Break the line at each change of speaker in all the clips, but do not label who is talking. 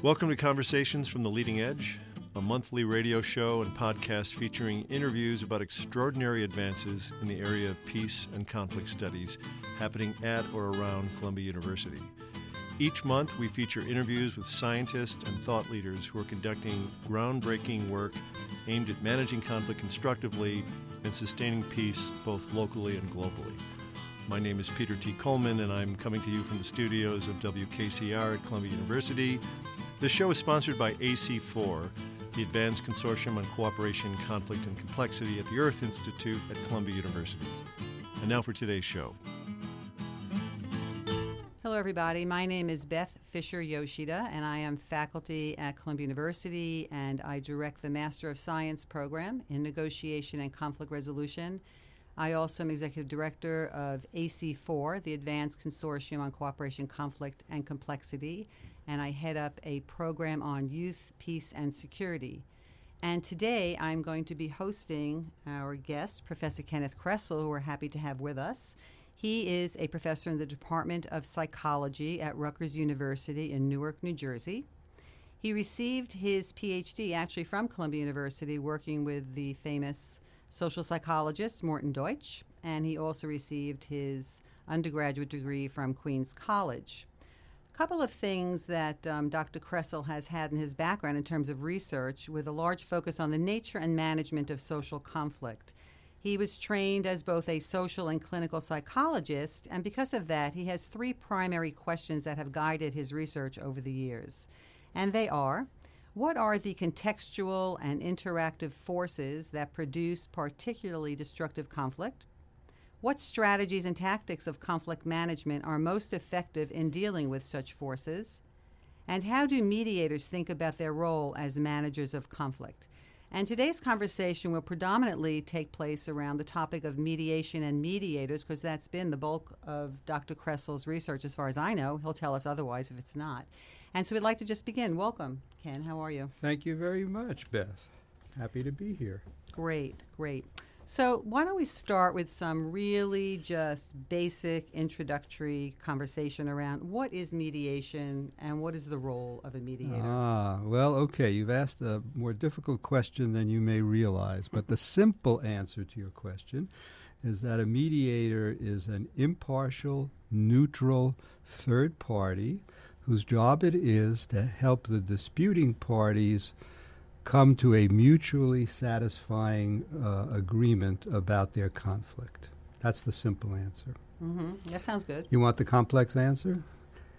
Welcome to Conversations from the Leading Edge, a monthly radio show and podcast featuring interviews about extraordinary advances in the area of peace and conflict studies happening at or around Columbia University. Each month, we feature interviews with scientists and thought leaders who are conducting groundbreaking work aimed at managing conflict constructively and sustaining peace both locally and globally. My name is Peter T. Coleman, and I'm coming to you from the studios of WKCR at Columbia University. This show is sponsored by AC4, the Advanced Consortium on Cooperation, Conflict, and Complexity at the Earth Institute at Columbia University. And now for today's show.
Hello, everybody. My name is Beth Fisher Yoshida, and I am faculty at Columbia University, and I direct the Master of Science program in Negotiation and Conflict Resolution. I also am executive director of AC4, the Advanced Consortium on Cooperation, Conflict, and Complexity, and I head up a program on youth, peace, and security. And today I'm going to be hosting our guest, Professor Kenneth Kressel, who we're happy to have with us. He is a professor in the Department of Psychology at Rutgers University in Newark, New Jersey. He received his PhD actually from Columbia University, working with the famous social psychologist Morton Deutsch, and he also received his undergraduate degree from Queens College. Couple of things that um, Dr. Kressel has had in his background in terms of research, with a large focus on the nature and management of social conflict. He was trained as both a social and clinical psychologist, and because of that, he has three primary questions that have guided his research over the years. And they are What are the contextual and interactive forces that produce particularly destructive conflict? What strategies and tactics of conflict management are most effective in dealing with such forces? And how do mediators think about their role as managers of conflict? And today's conversation will predominantly take place around the topic of mediation and mediators, because that's been the bulk of Dr. Kressel's research, as far as I know. He'll tell us otherwise if it's not. And so we'd like to just begin. Welcome, Ken. How are you?
Thank you very much, Beth. Happy to be here.
Great, great. So, why don't we start with some really just basic introductory conversation around what is mediation and what is the role of a mediator?
Ah, well, okay. You've asked a more difficult question than you may realize, but the simple answer to your question is that a mediator is an impartial, neutral third party whose job it is to help the disputing parties come to a mutually satisfying uh, agreement about their conflict. That's the simple answer.
Mm-hmm. That sounds good.
You want the complex answer?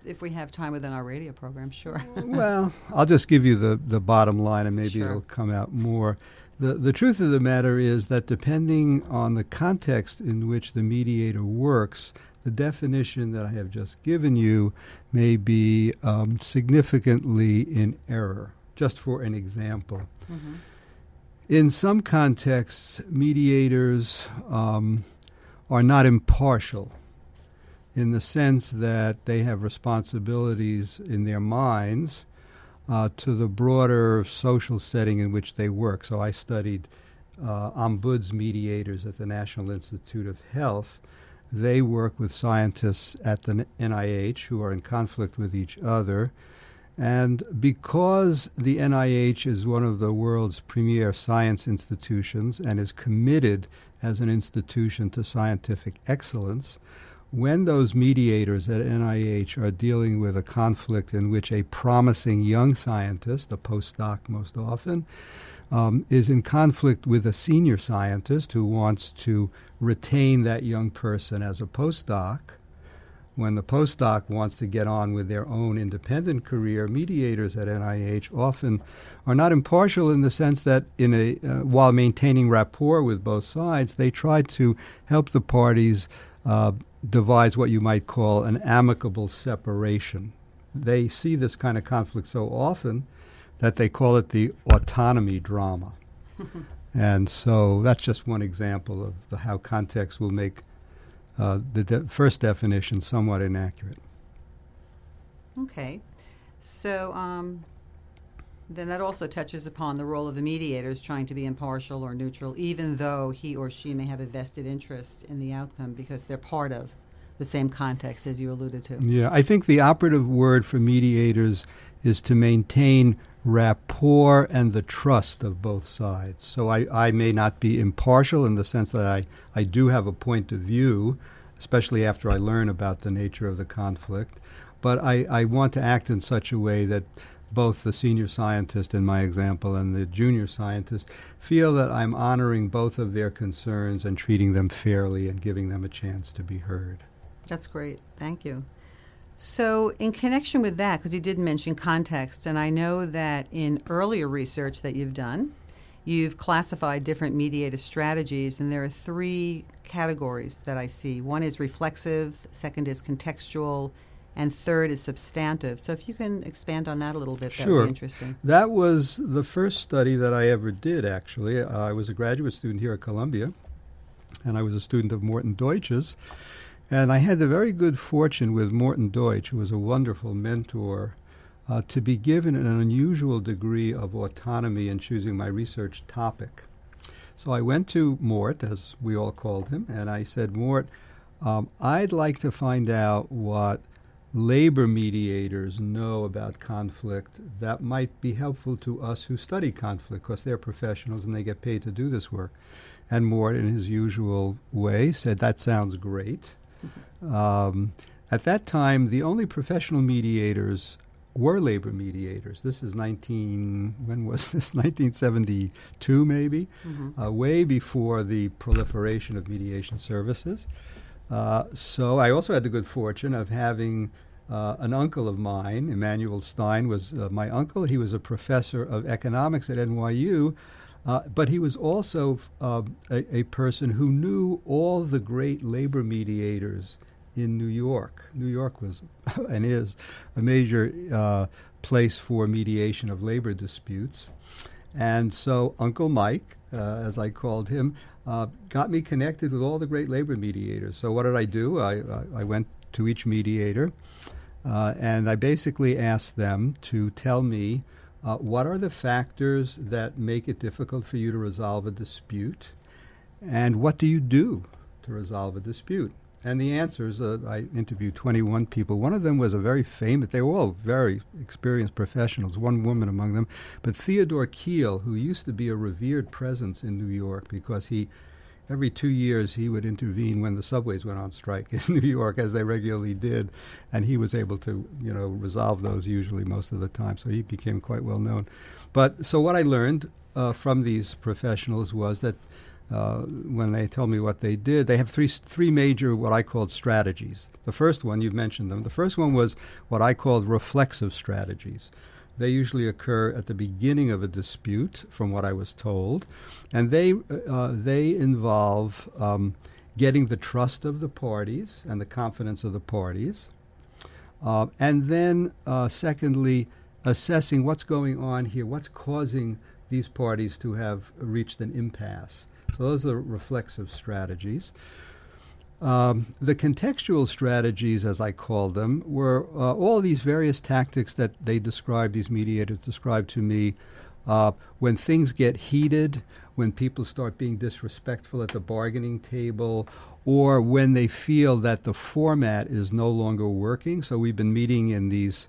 If we have time within our radio program, sure.
well, I'll just give you the, the bottom line and maybe
Sure.
it'll come out more. The, the truth of the matter is that depending on the context in which the mediator works, the definition that I have just given you may be um, significantly in error. Just for an example.
Mhm.
In some contexts, mediators um, are not impartial in the sense that they have responsibilities in their minds uh, to the broader social setting in which they work. So I studied uh, ombuds mediators at the National Institute of Health. They work with scientists at the NIH who are in conflict with each other. And because the NIH is one of the world's premier science institutions and is committed as an institution to scientific excellence, when those mediators at NIH are dealing with a conflict in which a promising young scientist, a postdoc most often, um, is in conflict with a senior scientist who wants to retain that young person as a postdoc, when the postdoc wants to get on with their own independent career, mediators at NIH often are not impartial in the sense that, in a uh, while maintaining rapport with both sides, they try to help the parties uh, devise what you might call an amicable separation. They see this kind of conflict so often that they call it the autonomy drama. and so that's just one example of the, how context will make uh, the de- first definition somewhat inaccurate.
Okay. So um, then that also touches upon the role of the mediators trying to be impartial or neutral, even though he or she may have a vested interest in the outcome because they're part of the same context as you alluded to.
Yeah, I think the operative word for mediators is to maintain rapport and the trust of both sides. So I, I may not be impartial in the sense that I, I do have a point of view, especially after I learn about the nature of the conflict, but I, I want to act in such a way that both the senior scientist in my example and the junior scientist feel that I'm honoring both of their concerns and treating them fairly and giving them a chance to be heard.
That's great. Thank you. So, in connection with that, because you did mention context, and I know that in earlier research that you've done, you've classified different mediated strategies, and there are three categories that I see. One is reflexive, second is contextual, and third is substantive. So, if you can expand on that a little bit, that
sure.
would be interesting.
That was the first study that I ever did, actually. Uh, I was a graduate student here at Columbia, and I was a student of Morton Deutsch's. And I had the very good fortune with Morton Deutsch, who was a wonderful mentor, uh, to be given an unusual degree of autonomy in choosing my research topic. So I went to Mort, as we all called him, and I said, Mort, um, I'd like to find out what labor mediators know about conflict that might be helpful to us who study conflict because they're professionals and they get paid to do this work. And Mort, in his usual way, said, That sounds great. Um, at that time, the only professional mediators were labor mediators. This is 19, when was this? 1972, maybe,
Mm-hmm.
uh, way before the proliferation of mediation services. Uh, so I also had the good fortune of having uh, an uncle of mine, Emmanuel Stein, was uh, my uncle. He was a professor of economics at NYU, uh, but he was also uh, a, a person who knew all the great labor mediators in New York. New York was and is a major uh, place for mediation of labor disputes. And so Uncle Mike, uh, as I called him, uh, got me connected with all the great labor mediators. So what did I do? I, I, I went to each mediator uh, and I basically asked them to tell me uh, what are the factors that make it difficult for you to resolve a dispute and what do you do to resolve a dispute? And the answers, uh, I interviewed 21 people. One of them was a very famous, they were all very experienced professionals, one woman among them. But Theodore Kheel, who used to be a revered presence in New York because he, every two years, he would intervene when the subways went on strike in New York, as they regularly did. And he was able to, you know, resolve those usually most of the time. So he became quite well known. But so what I learned uh, from these professionals was that uh, when they tell me what they did, they have three three major what I called strategies. The first one you've mentioned them. The first one was what I called reflexive strategies. They usually occur at the beginning of a dispute, from what I was told, and they uh, they involve um, getting the trust of the parties and the confidence of the parties, uh, and then uh, secondly, assessing what's going on here, what's causing these parties to have reached an impasse. So those are reflexive strategies. Um, the contextual strategies, as I called them, were uh, all these various tactics that they described, these mediators described to me, uh, when things get heated, when people start being disrespectful at the bargaining table, or when they feel that the format is no longer working. So we've been meeting in these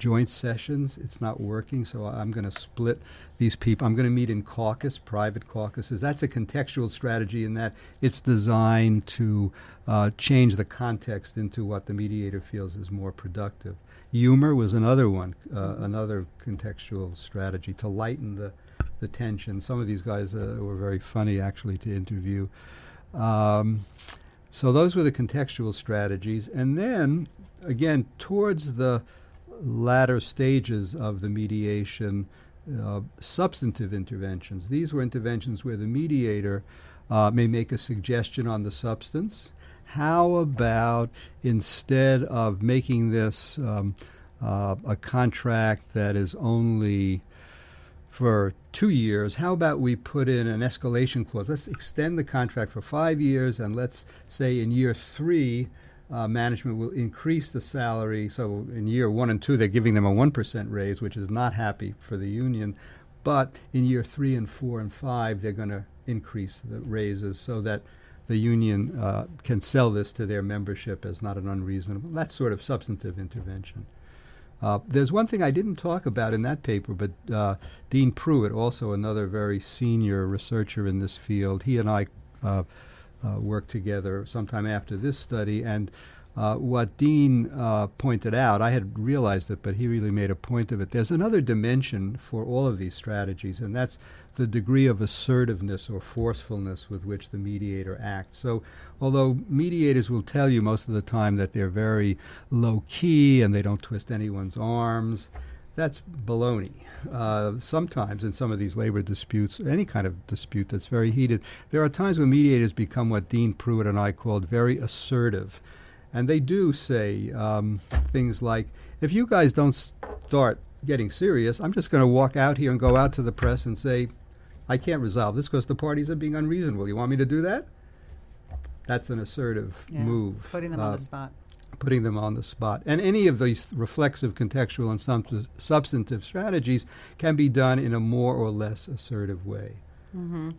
joint sessions. It's not working, so I'm going to split these people. I'm going to meet in caucus, private caucuses. That's a contextual strategy in that it's designed to uh, change the context into what the mediator feels is more productive. Humor was another one, uh, another contextual strategy to lighten the, the tension. Some of these guys uh, were very funny, actually, to interview. Um, so those were the contextual strategies. And then, again, towards the latter stages of the mediation, uh, substantive interventions. These were interventions where the mediator uh, may make a suggestion on the substance. How about instead of making this um, uh, a contract that is only for two years, how about we put in an escalation clause? Let's extend the contract for five years, and let's say in year three, uh, management will increase the salary. So in year one and two, they're giving them a 1% raise, which is not happy for the union. But in year three and four and five, they're going to increase the raises so that the union uh, can sell this to their membership as not an unreasonable. That sort of substantive intervention. Uh, there's one thing I didn't talk about in that paper, but uh, Dean Pruitt, also another very senior researcher in this field, he and I uh, worked together sometime after this study, and uh, what Dean uh, pointed out, I had realized it, but he really made a point of it. There's another dimension for all of these strategies, and that's the degree of assertiveness or forcefulness with which the mediator acts. So, although mediators will tell you most of the time that they're very low key and they don't twist anyone's arms, that's baloney. Uh, sometimes in some of these labor disputes, any kind of dispute that's very heated, there are times when mediators become what Dean Pruitt and I called very assertive. And they do say um, things like, if you guys don't start getting serious, I'm just going to walk out here and go out to the press and say, I can't resolve this because the parties are being unreasonable. You want me to do that? That's an assertive
yeah,
move.
Putting them uh, on the uh, spot.
Putting them on the spot. And any of these reflexive, contextual, and substantive strategies can be done in a more or less assertive way.
Mm-hmm.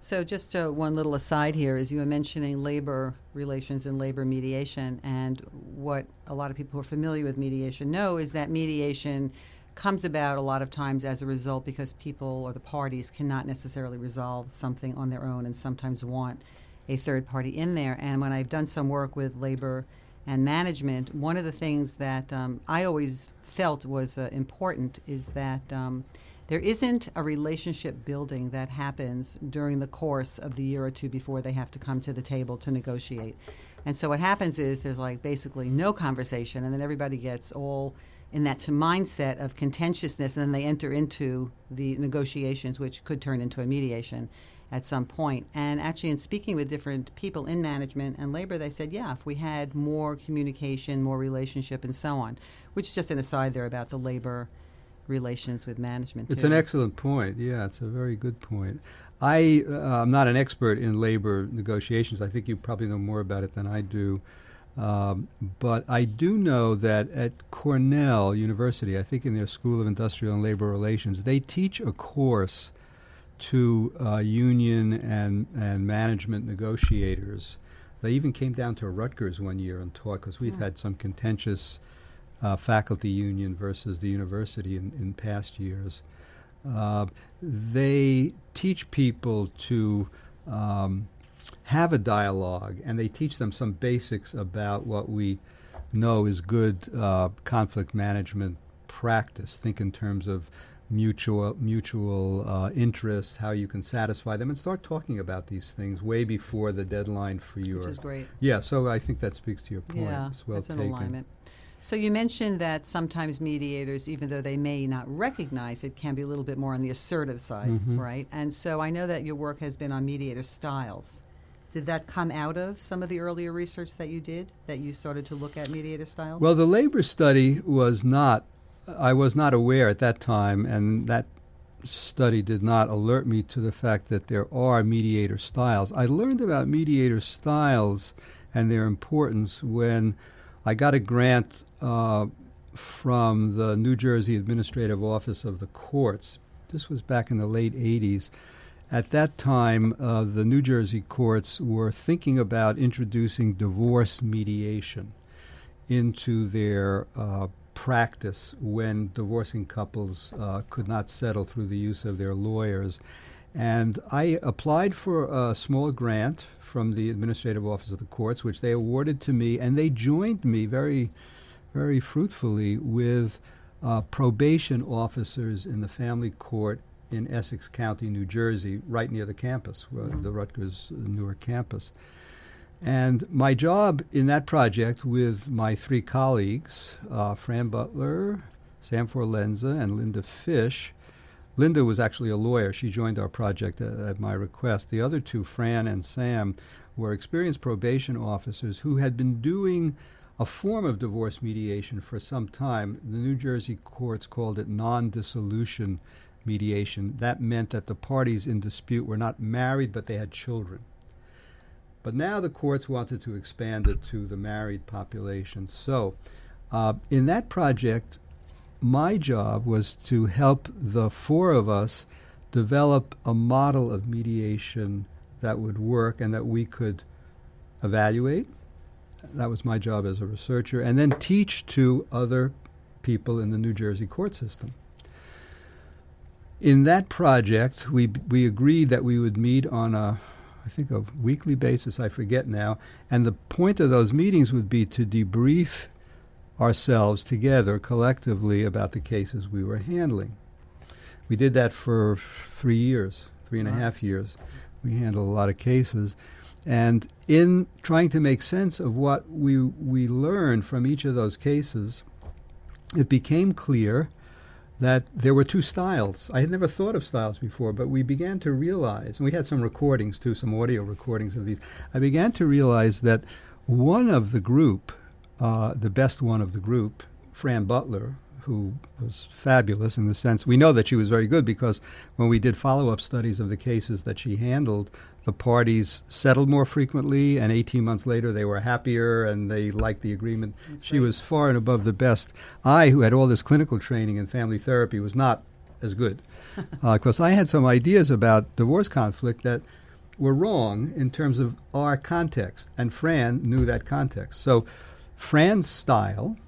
So, just uh, one little aside here is you were mentioning labor relations and labor mediation, and what a lot of people who are familiar with mediation know is that mediation comes about a lot of times as a result because people or the parties cannot necessarily resolve something on their own and sometimes want a third party in there. And when I've done some work with labor and management, one of the things that um, I always felt was uh, important is that um, there isn't a relationship building that happens during the course of the year or two before they have to come to the table to negotiate. And so what happens is there's like basically no conversation, and then everybody gets all in that mindset of contentiousness, and then they enter into the negotiations, which could turn into a mediation at some point. And actually, in speaking with different people in management and labor, they said, yeah, if we had more communication, more relationship, and so on, which is just an aside there about the labor relations with management.
It's
too.
an excellent point. Yeah, it's a very good point. I, uh, I'm not an expert in labor negotiations. I think you probably know more about it than I do. Um, but I do know that at Cornell University, I think in their School of Industrial and Labor Relations, they teach a course to uh, union and, and management negotiators. They even came down to Rutgers one year and talked because we've mm. had some contentious uh, faculty union versus the university in, in past years. Uh, they teach people to um, have a dialogue and they teach them some basics about what we know is good uh, conflict management practice. Think in terms of mutual mutual uh, interests, how you can satisfy them, and start talking about these things way before the deadline for your.
Which is great.
Yeah, so I think that speaks to your point.
Yeah,
it's well
that's
taken.
an alignment. So you mentioned that sometimes mediators, even though they may not recognize it, can be a little bit more on the assertive side,
mm-hmm.
right? And so I know that your work has been on mediator styles. Did that come out of some of the earlier research that you did, that you started to look at mediator styles?
Well, the labor study was not, I was not aware at that time, and that study did not alert me to the fact that there are mediator styles. I learned about mediator styles and their importance when I got a grant uh, from the New Jersey Administrative Office of the Courts. This was back in the late 80s at that time, uh, the New Jersey courts were thinking about introducing divorce mediation into their uh, practice when divorcing couples uh, could not settle through the use of their lawyers. And I applied for a small grant from the Administrative Office of the Courts, which they awarded to me, and they joined me very, very fruitfully with uh, probation officers in the family court in Essex County, New Jersey, right near the campus, the Rutgers Newark campus. And my job in that project with my three colleagues, uh, Fran Butler, Sam Forlenza, and Linda Fish, Linda was actually a lawyer. She joined our project at, at my request. The other two, Fran and Sam, were experienced probation officers who had been doing a form of divorce mediation for some time. The New Jersey courts called it non dissolution mediation, that meant that the parties in dispute were not married, but they had children. But now the courts wanted to expand it to the married population. So, uh, in that project, my job was to help the four of us develop a model of mediation that would work and that we could evaluate. That was my job as a researcher, and then teach to other people in the New Jersey court system. In that project, we we agreed that we would meet on a, I think a weekly basis. I forget now. And the point of those meetings would be to debrief ourselves together collectively about the cases we were handling. We did that for three years, three and a uh-huh. half years. We handled a lot of cases. And in trying to make sense of what we, we learned from each of those cases, it became clear that there were two styles. I had never thought of styles before, but we began to realize, and we had some recordings too, some audio recordings of these. I began to realize that one of the group, uh, the best one of the group, Fran Butler, who was fabulous in the sense we know that she was very good because when we did follow up studies of the cases that she handled, the parties settled more frequently, and 18 months later they were happier and they liked the agreement.
That's
she
right.
was far and above the best. I, who had all this clinical training in family therapy, was not as good uh, because I had some ideas about divorce conflict that were wrong in terms of our context, and Fran knew that context. So, Fran's style,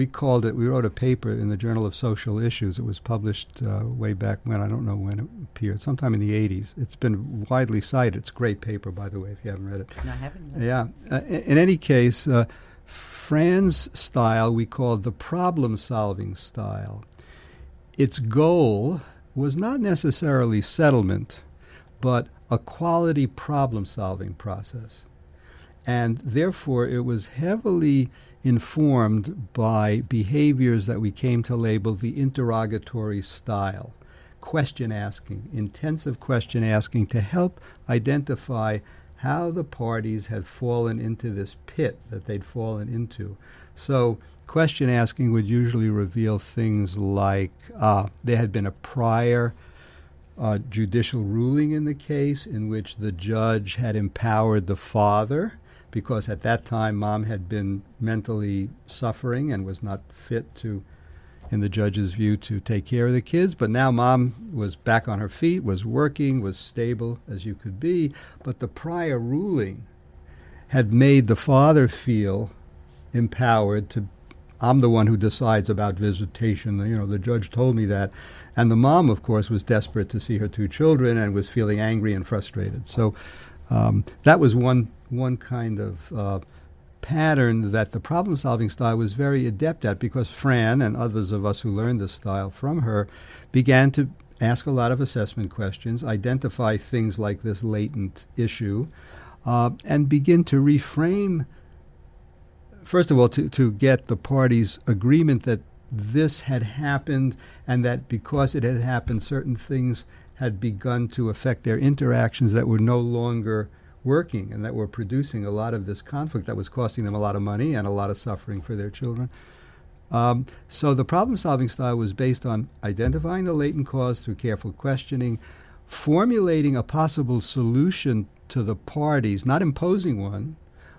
we called it. We wrote a paper in the Journal of Social Issues. It was published uh, way back when. I don't know when it appeared. Sometime in the '80s. It's been widely cited. It's a great paper, by the way, if you haven't read it.
No, I haven't.
Yeah. Uh, in, in any case, uh, Fran's style we called the problem solving style. Its goal was not necessarily settlement, but a quality problem solving process. And therefore, it was heavily informed by behaviors that we came to label the interrogatory style question asking, intensive question asking to help identify how the parties had fallen into this pit that they'd fallen into. So, question asking would usually reveal things like uh, there had been a prior uh, judicial ruling in the case in which the judge had empowered the father because at that time mom had been mentally suffering and was not fit to in the judge's view to take care of the kids. But now mom was back on her feet was working was stable as you could be. But the prior ruling had made the father feel empowered to I'm the one who decides about visitation. You know the judge told me that. And the mom of course was desperate to see her two children and was feeling angry and frustrated. So um, that was one one kind of uh, pattern that the problem solving style was very adept at because Fran and others of us who learned this style from her began to ask a lot of assessment questions, identify things like this latent issue, uh, and begin to reframe, first of all, to, to get the parties' agreement that this had happened and that because it had happened, certain things had begun to affect their interactions that were no longer working and that were producing a lot of this conflict that was costing them a lot of money and a lot of suffering for their children. Um, so the problem solving style was based on identifying the latent cause through careful questioning, formulating a possible solution to the parties, not imposing one,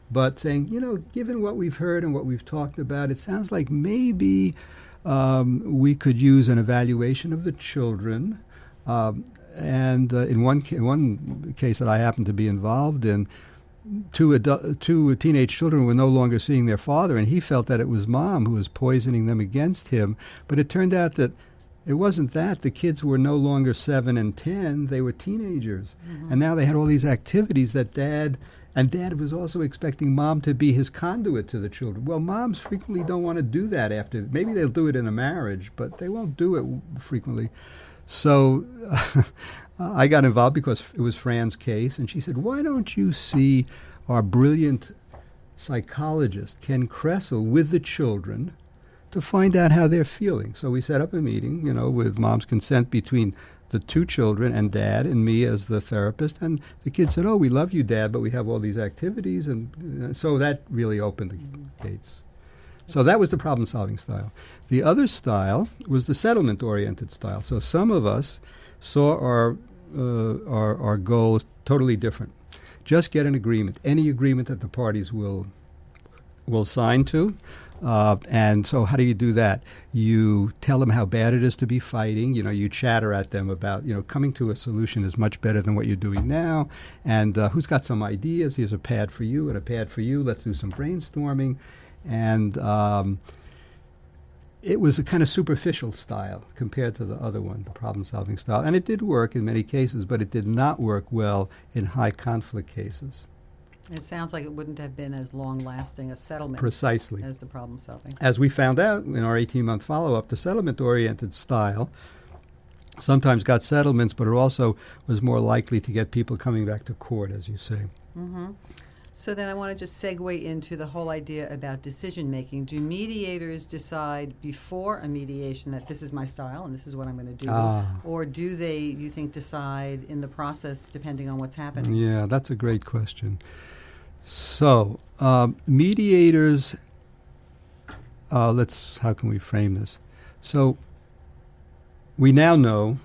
but saying, you know, given what we've heard and what we've talked about, it sounds like maybe um, we could use an evaluation of the children. Um, and uh, in one ca- one case that I happened to be involved in, two two teenage children were no longer seeing their father, and he felt that it was mom who was poisoning them against him. But it turned out that it wasn't that. The kids were no longer seven and ten; they were teenagers, and now they had all these activities that dad. And dad was also expecting mom to be his conduit to the children. Well, moms frequently don't want to do that after. Maybe they'll do it in a marriage, but they won't do it frequently. So I got involved because it was Fran's case, and she said, Why don't you see our brilliant psychologist, Ken Kressel, with the children to find out how they're feeling? So we set up a meeting, you know, with mom's consent between the two children and dad and me as the therapist. And the kids said, Oh, we love you, dad, but we have all these activities. And uh, so that really opened the gates. So that was the problem solving style. The other style was the settlement oriented style. So some of us saw our, uh, our, our goal as totally different. Just get an agreement, any agreement that the parties will will sign to. Uh, and so, how do you do that? You tell them how bad it is to be fighting. You know, you chatter at them about, you know, coming to a solution is much better than what you're doing now. And uh, who's got some ideas? Here's a pad for you and a pad for you. Let's do some brainstorming. And um, it was a kind of superficial style compared to the other one, the problem solving style. And it did work in many cases, but it did not work well in high conflict cases.
It sounds like it wouldn't have been as long lasting a settlement
Precisely.
as the problem solving.
As we found out in our 18 month follow up, the settlement oriented style sometimes got settlements, but it also was more likely to get people coming back to court, as you say.
hmm So then I want to just segue into the whole idea about decision making. Do mediators decide before a mediation that this is my style and this is what I'm going to do?
Ah.
Or do they, you think, decide in the process depending on what's happening?
Yeah, that's a great question. So, um, mediators, uh, let's, how can we frame this? So, we now know,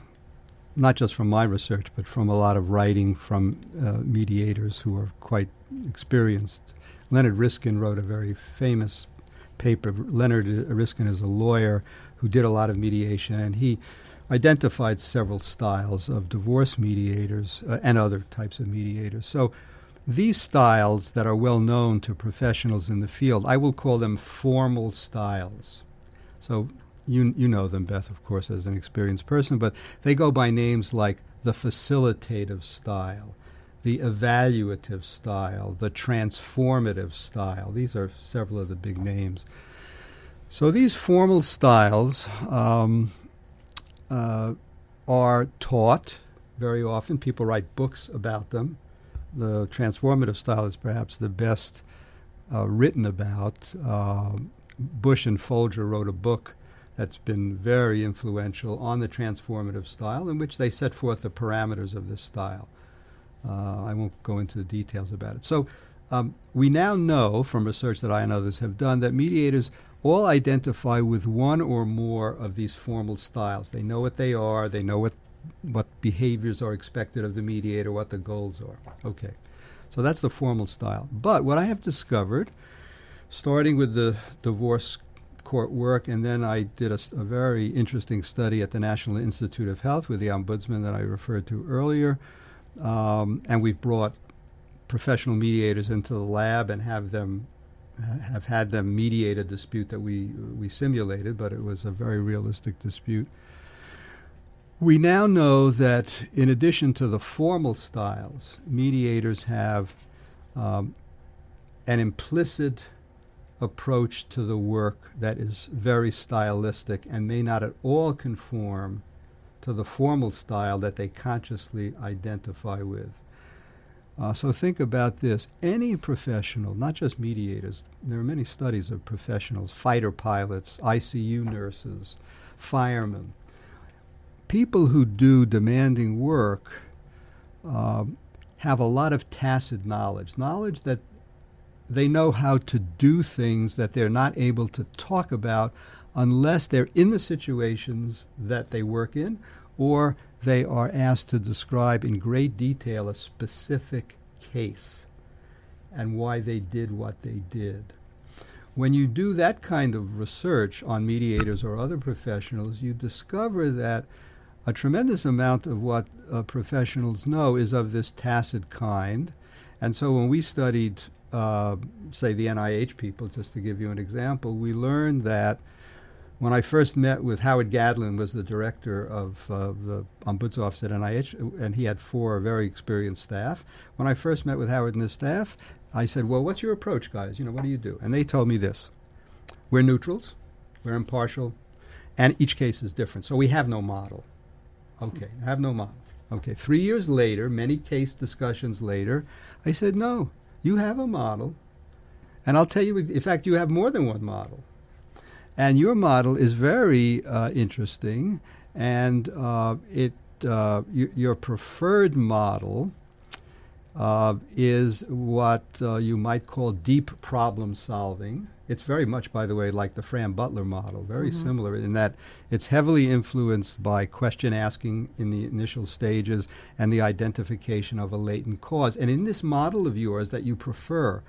not just from my research, but from a lot of writing from uh, mediators who are quite experienced. Leonard Riskin wrote a very famous paper. Leonard Riskin is a lawyer who did a lot of mediation, and he identified several styles of divorce mediators uh, and other types of mediators. So, these styles that are well known to professionals in the field, I will call them formal styles. So you you know them, Beth, of course, as an experienced person, but they go by names like the facilitative style, the evaluative style, the transformative style. These are several of the big names. So these formal styles um, uh, are taught very often. People write books about them the transformative style is perhaps the best uh, written about. Uh, Bush and Folger wrote a book that's been very influential on the transformative style, in which they set forth the parameters of this style. Uh, I won't go into the details about it. So, um, we now know from research that I and others have done that mediators all identify with one or more of these formal styles. They know what they are, they know what what behaviors are expected of the mediator, what the goals are. Okay. So that's the formal style. But what I have discovered, starting with the divorce court work, and then I did a, a, very interesting study at the National Institute of Health with the ombudsman that I referred to earlier. Um, and we've brought professional mediators into the lab and have them have had them mediate a dispute that we we simulated, but it was a very realistic dispute. We now know that in addition to the formal styles, mediators have um, an implicit approach to the work that is very stylistic and may not at all conform to the formal style that they consciously identify with. Uh, so think about this. Any professional, not just mediators, there are many studies of professionals, fighter pilots, ICU nurses, firemen, people who do demanding work uh, have a lot of tacit knowledge, knowledge that they know how to do things that they're not able to talk about unless they're in the situations that they work in or they are asked to describe in great detail a specific case and why they did what they did. When you do that kind of research on mediators or other professionals, you discover that a tremendous amount of what uh, professionals know is of this tacit kind. And so when we studied, uh, say, the NIH people, just to give you an example, we learned that when I first met with Howard Gadlin, was the director of uh, the Ombuds office at NIH, and he had four very experienced staff. When I first met with Howard and his staff, I said, "Well, what's your approach, guys? You know, what do you do?" And they told me this: "We're neutrals, we're impartial, and each case is different, so we have no model." Okay, I have no model. Okay, three years later, many case discussions later, I said, no, you have a model. And I'll tell you, in fact, you have more than one model. And your model is very uh, interesting, and uh, it uh, your preferred model uh, is what uh, you might call deep problem solving. It's very much, by the way, like the Fran Butler model, very mm-hmm. similar in that it's heavily influenced by question asking in the initial stages and the identification of a latent cause. And in this model of yours that you prefer,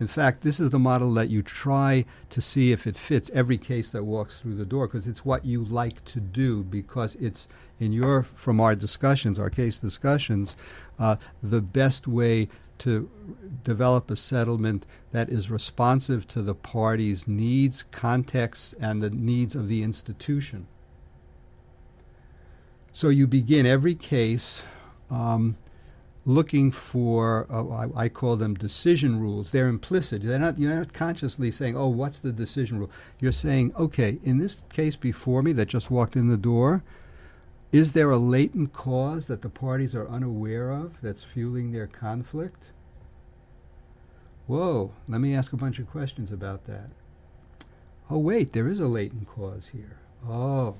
In fact, this is the model that you try to see if it fits every case that walks through the door because it's what you like to do because it's in your from our discussions, our case discussions, uh, the best way to develop a settlement that is responsive to the parties' needs, context, and the needs of the institution. So you begin every case um, looking for, uh, I, I, call them decision rules. They're implicit. They're not, you're not consciously saying, oh, what's the decision rule? You're saying, okay, in this case before me that just walked in the door, is there a latent cause that the parties are unaware of that's fueling their conflict? Whoa, let me ask a bunch of questions about that. Oh, wait, there is a latent cause here. Oh,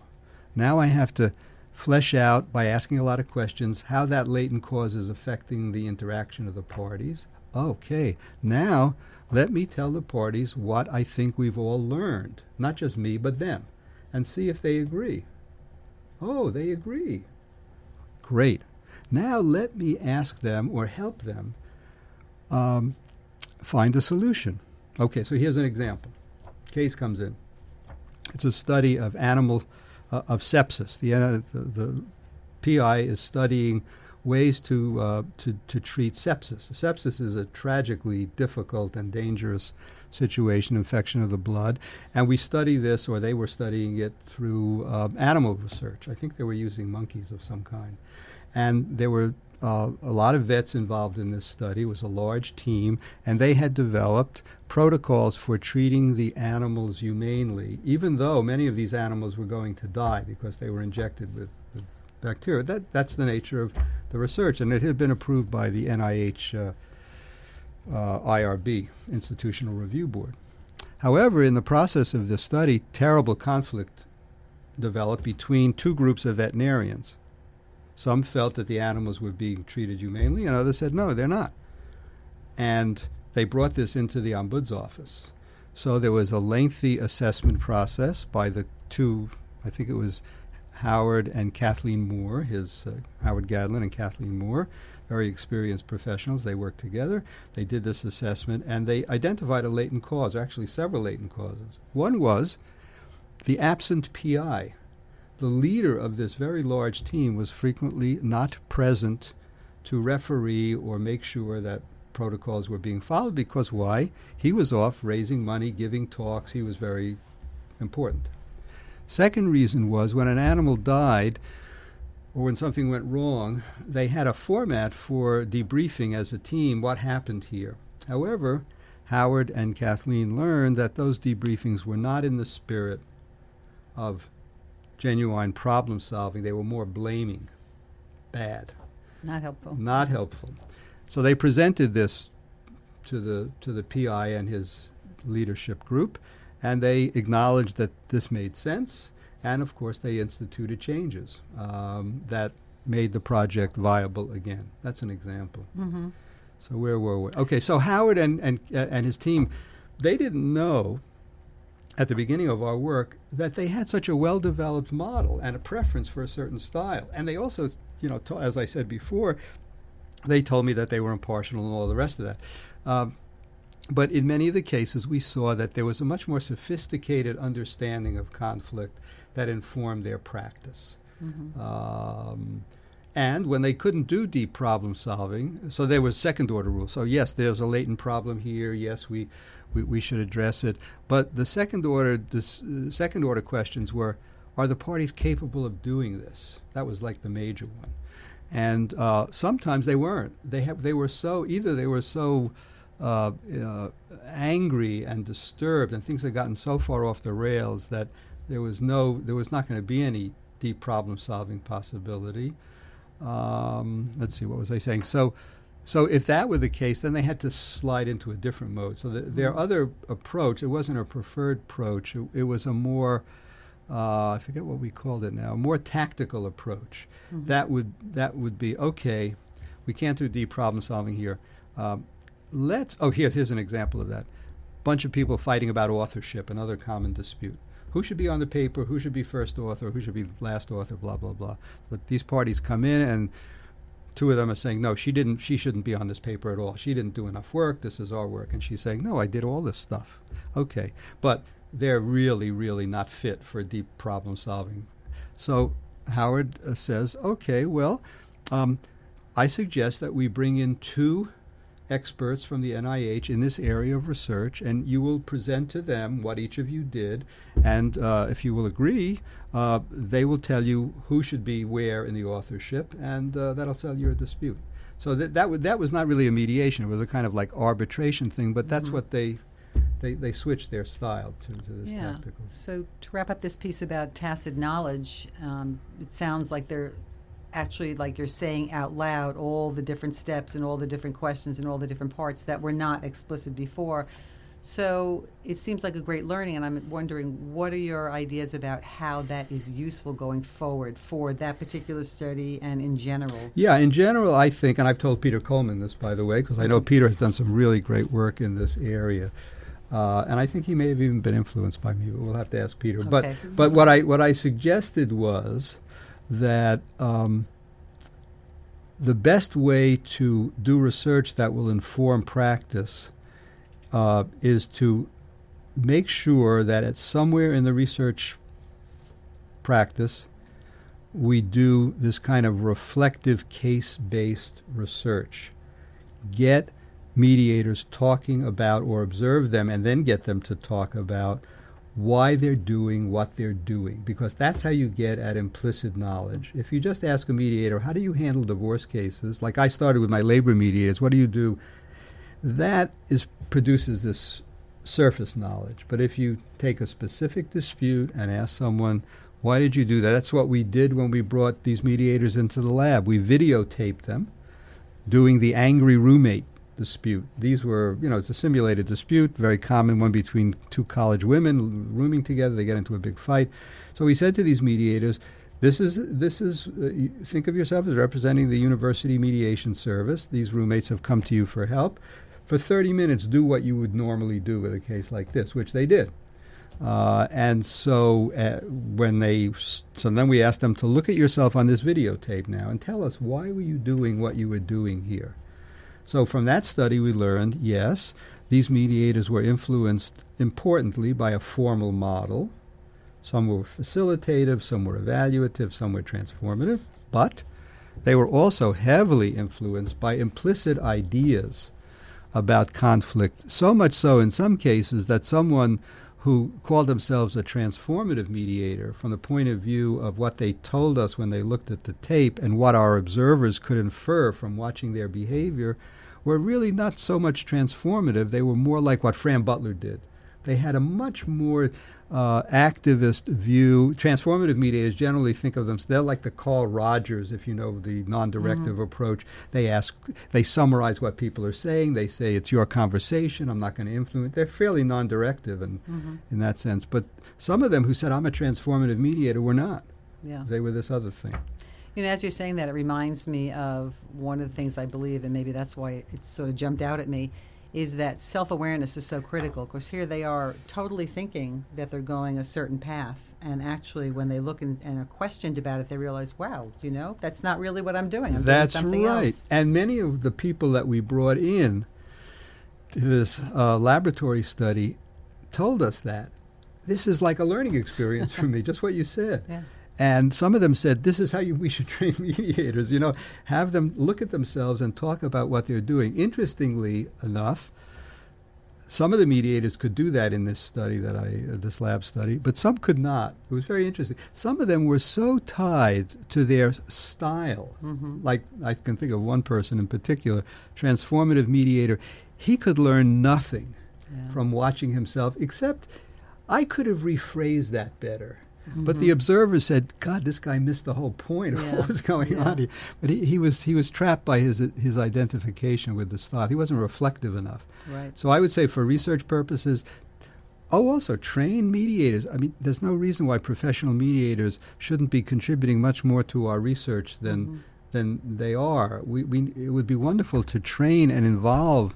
now I have to flesh out by asking a lot of questions how that latent cause is affecting the interaction of the parties. Okay, now let me tell the parties what I think we've all learned, not just me, but them, and see if they agree. Oh, they agree. Great. Now let me ask them or help them um, find a solution. Okay, so here's an example. Case comes in. It's a study of animal uh, of sepsis. The, uh, the, the PI is studying ways to, uh, to, to treat sepsis. Sepsis is a tragically difficult and dangerous situation, infection of the blood. And we study this, or they were studying it through uh, animal research. I think they were using monkeys of some kind. And there were uh, a lot of vets involved in this study. It was a large team, and they had developed protocols for treating the animals humanely, even though many of these animals were going to die because they were injected with, with bacteria. That, that's the nature of the research, and it had been approved by the NIH uh, uh, IRB, Institutional Review Board. However, in the process of this study, terrible conflict developed between two groups of veterinarians. Some felt that the animals were being treated humanely, and others said, no, they're not. And they brought this into the Ombud's office. So there was a lengthy assessment process by the two, I think it was Howard and Kathleen Moore, his uh, Howard Gadlin and Kathleen Moore, very experienced professionals. They worked together. They did this assessment and they identified a latent cause, actually several latent causes. One was the absent PI the leader of this very large team was frequently not present to referee or make sure that protocols were being followed because why? He was off raising money, giving talks. He was very important. Second reason was when an animal died or when something went wrong, they had a format for debriefing as a team what happened here. However, Howard and Kathleen learned that those debriefings were not in the spirit of genuine problem solving. They were more blaming. Bad.
Not helpful.
Not helpful. So they presented this to the to the PI and his leadership group, and they acknowledged that this made sense, and of course they instituted changes um, that made the project viable again. That's an example.
Mm-hmm.
So where were we? Okay, so Howard and and uh, and his team, they didn't know at the beginning of our work that they had such a well developed model and a preference for a certain style. And they also, you know, to, as I said before, they told me that they were impartial and all the rest of that. Um, but in many of the cases, we saw that there was a much more sophisticated understanding of conflict that informed their practice.
Mm-hmm.
Um, and when they couldn't do deep problem solving, so there was second order rules. So yes, there's a latent problem here. Yes, we we, we should address it. But the second order, the uh, second order questions were, are the parties capable of doing this? That was like the major one, and uh, sometimes they weren't. They have they were so either they were so uh, uh, angry and disturbed, and things had gotten so far off the rails that there was no there was not going to be any deep problem solving possibility. Um, let's see, what was I saying? So so if that were the case, then they had to slide into a different mode. So the, their mm-hmm. other approach, it wasn't a preferred approach. It, it was a more, uh, I forget what we called it now, a more tactical approach. Mm-hmm. That would that would be okay. We can't do deep problem solving here. Um, let's. Oh, here, here's an example of that. Bunch of people fighting about authorship, another common dispute. Who should be on the paper? Who should be first author? Who should be last author? Blah blah blah. But these parties come in and two of them are saying, no, she didn't. She shouldn't be on this paper at all. She didn't do enough work. This is our work. And she's saying, no, I did all this stuff. Okay, but they're really, really not fit for deep problem solving. So Howard uh, says, okay, well, um, I suggest that we bring in two experts from the NIH in this area of research, and you will present to them what each of you did. And uh, if you will agree, uh, they will tell you who should be where in the authorship, and uh, that'll settle your dispute. So that that, w- that was not really a mediation; it was a kind of like arbitration thing. But that's
Mhm.
what they they they switched their style to, to this
yeah.
tactical.
So to wrap up this piece about tacit knowledge, um, it sounds like they're actually like you're saying out loud all the different steps and all the different questions and all the different parts that were not explicit before. So it seems like a great learning, and I'm wondering what are your ideas about how that is useful going forward for that particular study and in general?
Yeah, in general, I think, and I've told Peter Coleman this, by the way, because I know Peter has done some really great work in this area. Uh, and I think he may have even been influenced by me, but we'll have to ask Peter. But
Okay.
but what I what I suggested was that um, the best way to do research that will inform practice uh, is to make sure that at somewhere in the research practice we do this kind of reflective case-based research. Get mediators talking about or observe them and then get them to talk about why they're doing what they're doing because that's how you get at implicit knowledge. If you just ask a mediator, how do you handle divorce cases? Like I started with my labor mediators, what do you do? That is produces this surface knowledge. But if you take a specific dispute and ask someone, why did you do that? That's what we did when we brought these mediators into the lab. We videotaped them doing the angry roommate dispute. These were, you know, it's a simulated dispute, very common one between two college women rooming together. They get into a big fight. So we said to these mediators, this is this is uh, think of yourself as representing the university mediation service. These roommates have come to you for help. For 30 minutes, do what you would normally do with a case like this, which they did. Uh, and so uh, when they so then we asked them to look at yourself on this videotape now and tell us why were you doing what you were doing here. So from that study we learned yes these mediators were influenced importantly by a formal model. Some were facilitative, some were evaluative, some were transformative, but they were also heavily influenced by implicit ideas about conflict. So much so in some cases that someone who called themselves a transformative mediator from the point of view of what they told us when they looked at the tape and what our observers could infer from watching their behavior were really not so much transformative. They were more like what Fran Butler did. They had a much more uh, activist view. Transformative mediators generally think of them, they're like the Carl Rogers, if you know the non directive approach. They ask, they summarize what people are saying. They say, it's your conversation. I'm not going to influence. They're fairly non directive in, in that sense. But some of them who said, I'm a transformative mediator, were not.
Yeah.
They were this other thing.
You know, as you're saying that, it reminds me of one of the things I believe, and maybe that's why it sort of jumped out at me, is that self awareness is so critical. Because here they are totally thinking that they're going a certain path, and actually, when they look and, and are questioned about it, they realize, wow, you know, that's not really what I'm doing. I'm
That's
doing something
right.
else.
And many of the people that we brought in to this uh, laboratory study told us that. This is like a learning experience for me, just what you said.
Yeah.
And some of them said, "This is how you, we should train mediators. You know, have them look at themselves and talk about what they're doing." Interestingly enough, some of the mediators could do that in this study that I, uh, this lab study, but some could not. It was very interesting. Some of them were so tied to their style.
Mm-hmm.
Like I can think of one person in particular, transformative mediator. He could learn nothing
Yeah.
from watching himself, except I could have rephrased that better. But
Mm-hmm.
the observer said, "God, this guy missed the whole point of
Yeah.
what was going
Yeah.
on here." But he, he was he was trapped by his his identification with this thought. He wasn't reflective enough.
Right.
So I would say, for research purposes, oh, also train mediators. I mean, there's no reason why professional mediators shouldn't be contributing much more to our research than
Mhm.
than they are. We, we it would be wonderful to train and involve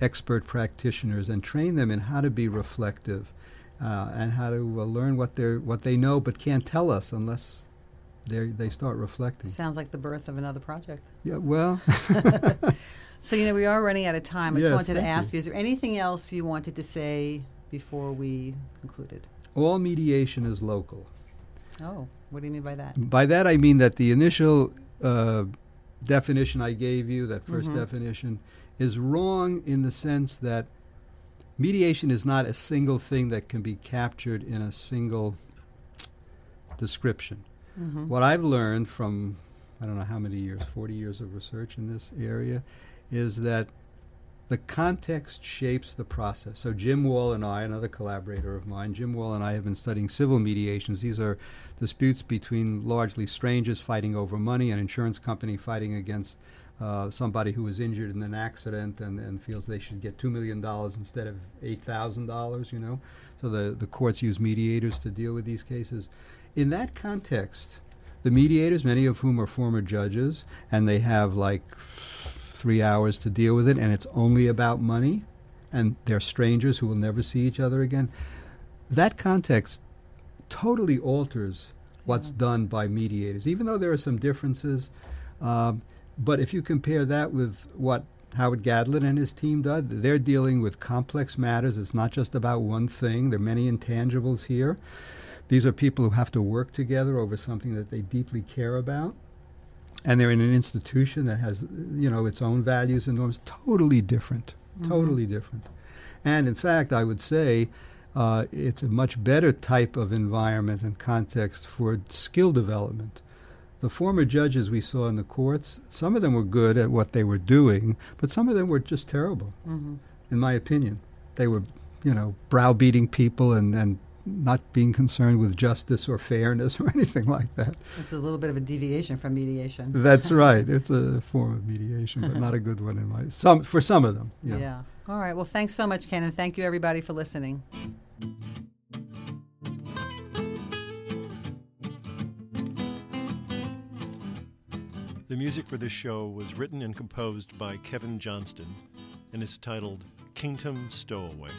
expert practitioners and train them in how to be reflective uh, and how to uh, learn what they what they know but can't tell us unless they they start reflecting.
Sounds like the birth of another project.
Yeah, well,
So, you know, we are running out of time. I just
Yes,
wanted to ask
you.
you, is there anything else you wanted to say before we concluded?
all mediation is local.
Oh, what do you mean by that?
By that I mean that the initial uh, definition I gave you, that 1st
Mhm.
definition, is wrong in the sense that mediation is not a single thing that can be captured in a single description.
Mm-hmm.
What I've learned from I don't know how many years, 40 years of research in this area, is that the context shapes the process. So Jim Wall and I, another collaborator of mine, Jim Wall and I have been studying civil mediations. These are disputes between largely strangers fighting over money, an insurance company fighting against uh, somebody who was injured in an accident and, and feels they should get $2 million instead of $8,000, you know. So the, the courts use mediators to deal with these cases. In that context, the mediators, many of whom are former judges, and they have like three hours to deal with it, and it's only about money, and they're strangers who will never see each other again. That context totally alters what's
Yeah.
done by mediators, even though there are some differences. Um, but if you compare that with what Howard Gadlin and his team did, they're dealing with complex matters. It's not just about one thing. There are many intangibles here. These are people who have to work together over something that they deeply care about. And they're in an institution that has, you know, its own values and norms. Totally different.
Mhm.
Totally different. And in fact, I would say uh, it's a much better type of environment and context for skill development. The former judges we saw in the courts, some of them were good at what they were doing, but some of them were just terrible,
Mm-hmm.
in my opinion. They were, you know, browbeating people and, and not being concerned with justice or fairness or anything like that.
It's a little bit of a deviation from mediation.
That's right. It's a form of mediation, but not a good one in my some for some of them. Yeah.
Yeah. All right. Well, thanks so much, Ken, and thank you everybody for listening.
The music for this show was written and composed by Kevin Johnston and is titled Kingdom Stowaway.